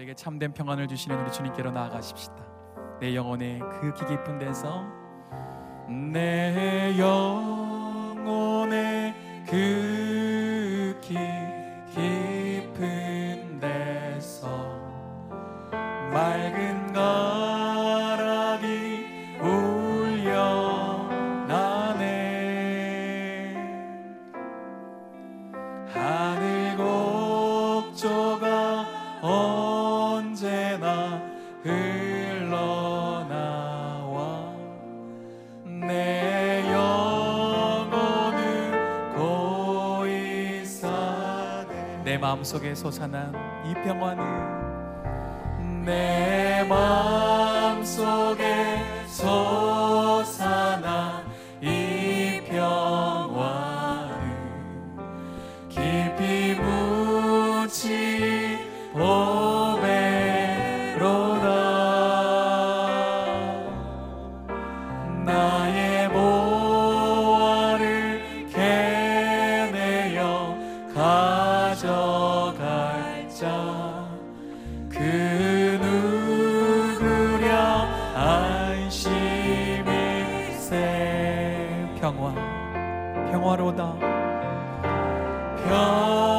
우리에게 참된 평안을 주시는 우리 주님께로 나아가십시다. 내 영혼의 그 깊은 데서 내 영혼의 그깊 내 마음속에 솟아난 이 평화는 내 마음속에 솟 평화 평화로다. 평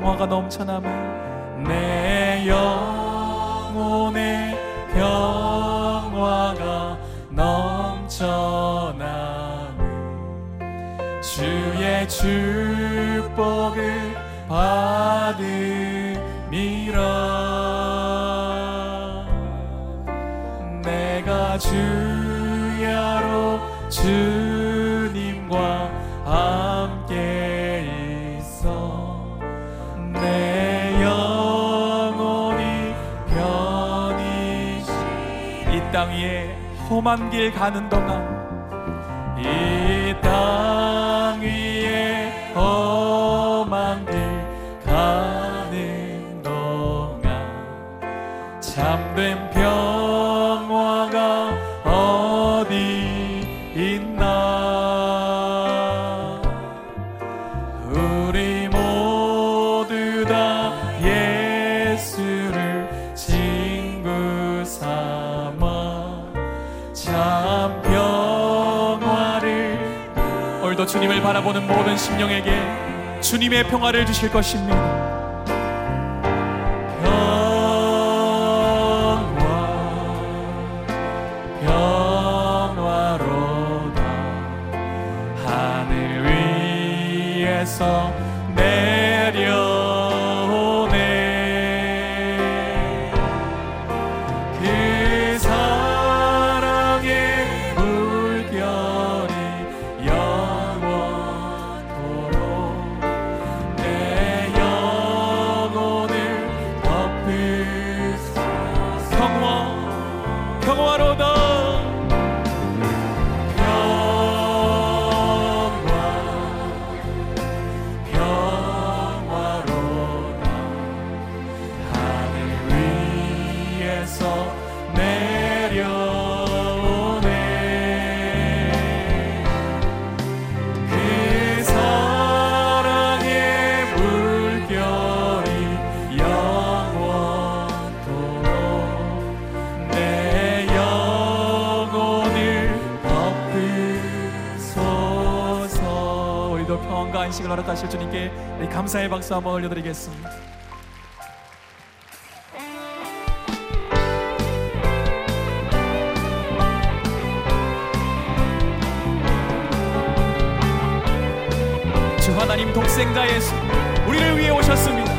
평화가 넘쳐남은 내 영혼의 평화가 넘쳐남은 주의 축복을 받음이라. 내가 주 험한 길 가는 동안 이 땅 위에 험한 길 가는 동안 참된 평화가 어디 있나? 우리 모두 다 예수를 친구 삼 주님을 바라보는 모든 심령에게 주님의 평화를 주실 것입니다. 평 안식을 허락하실 주님께 감사의 박수 한번 올려드리겠습니다. 주 하나님 독생자 예수 우리를 위해 오셨습니다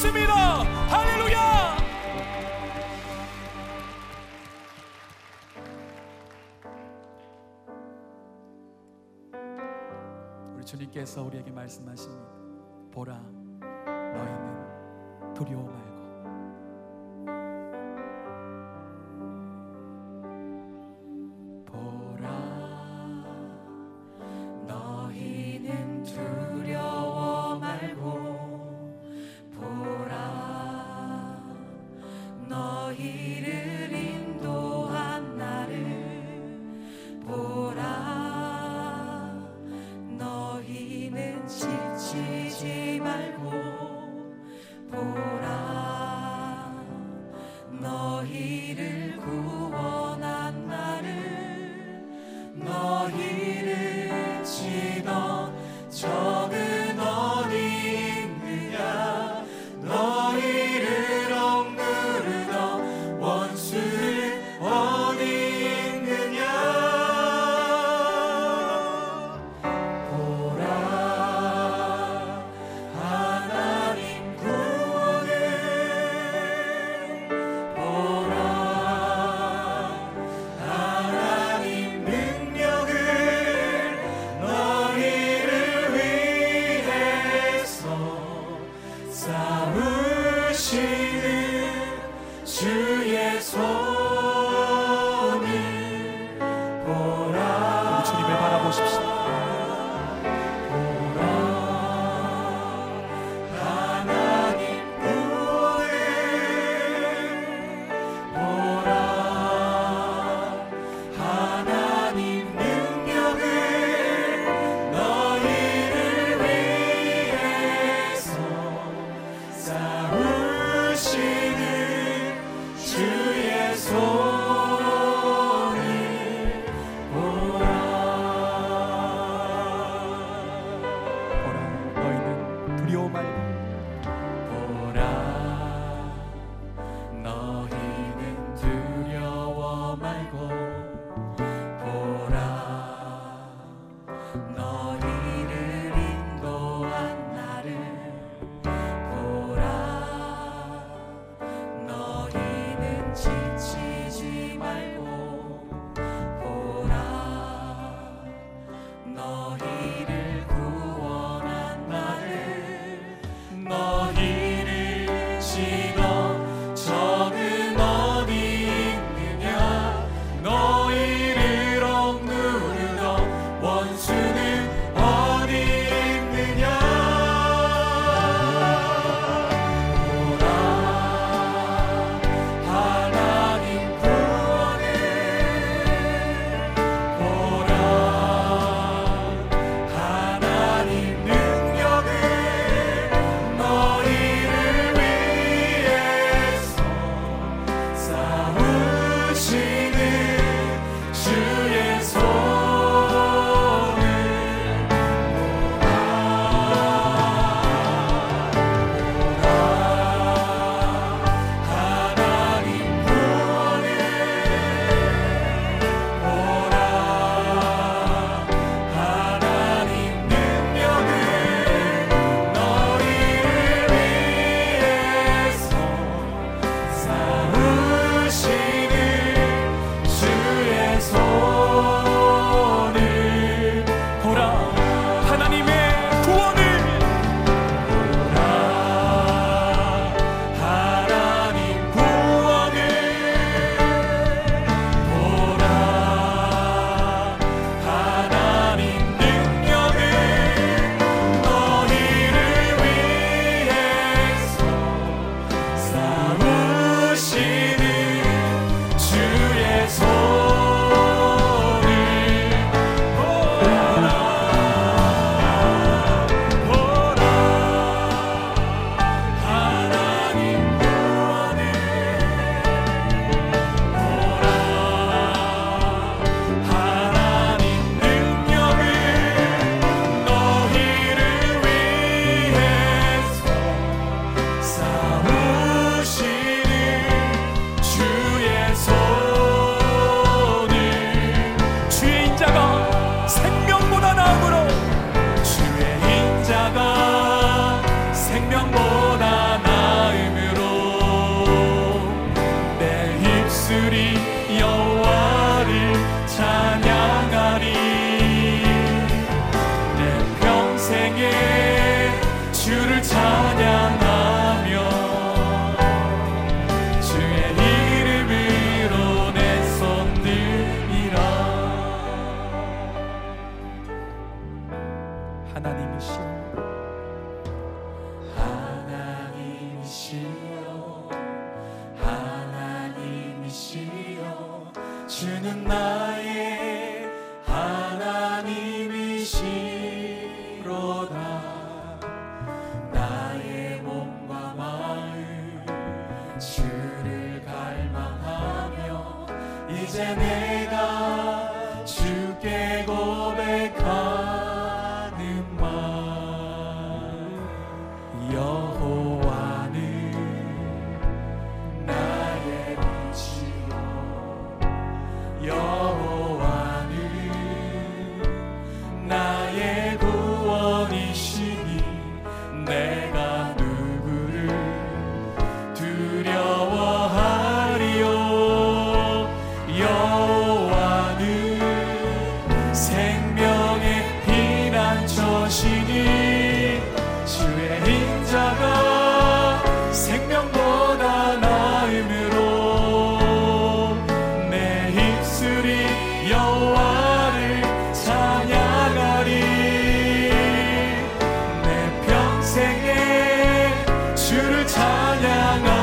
있습니다. 할렐루야! 우리 주님께서 우리에게 말씀하십니다. 보라, 너희는 두려워 말. 주는 나 인생에 주를 찬양하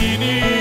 seni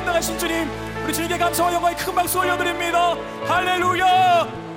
감당하신 주님 우리 주님께 감사와 영광의 큰 박수 올려드립니다. 할렐루야!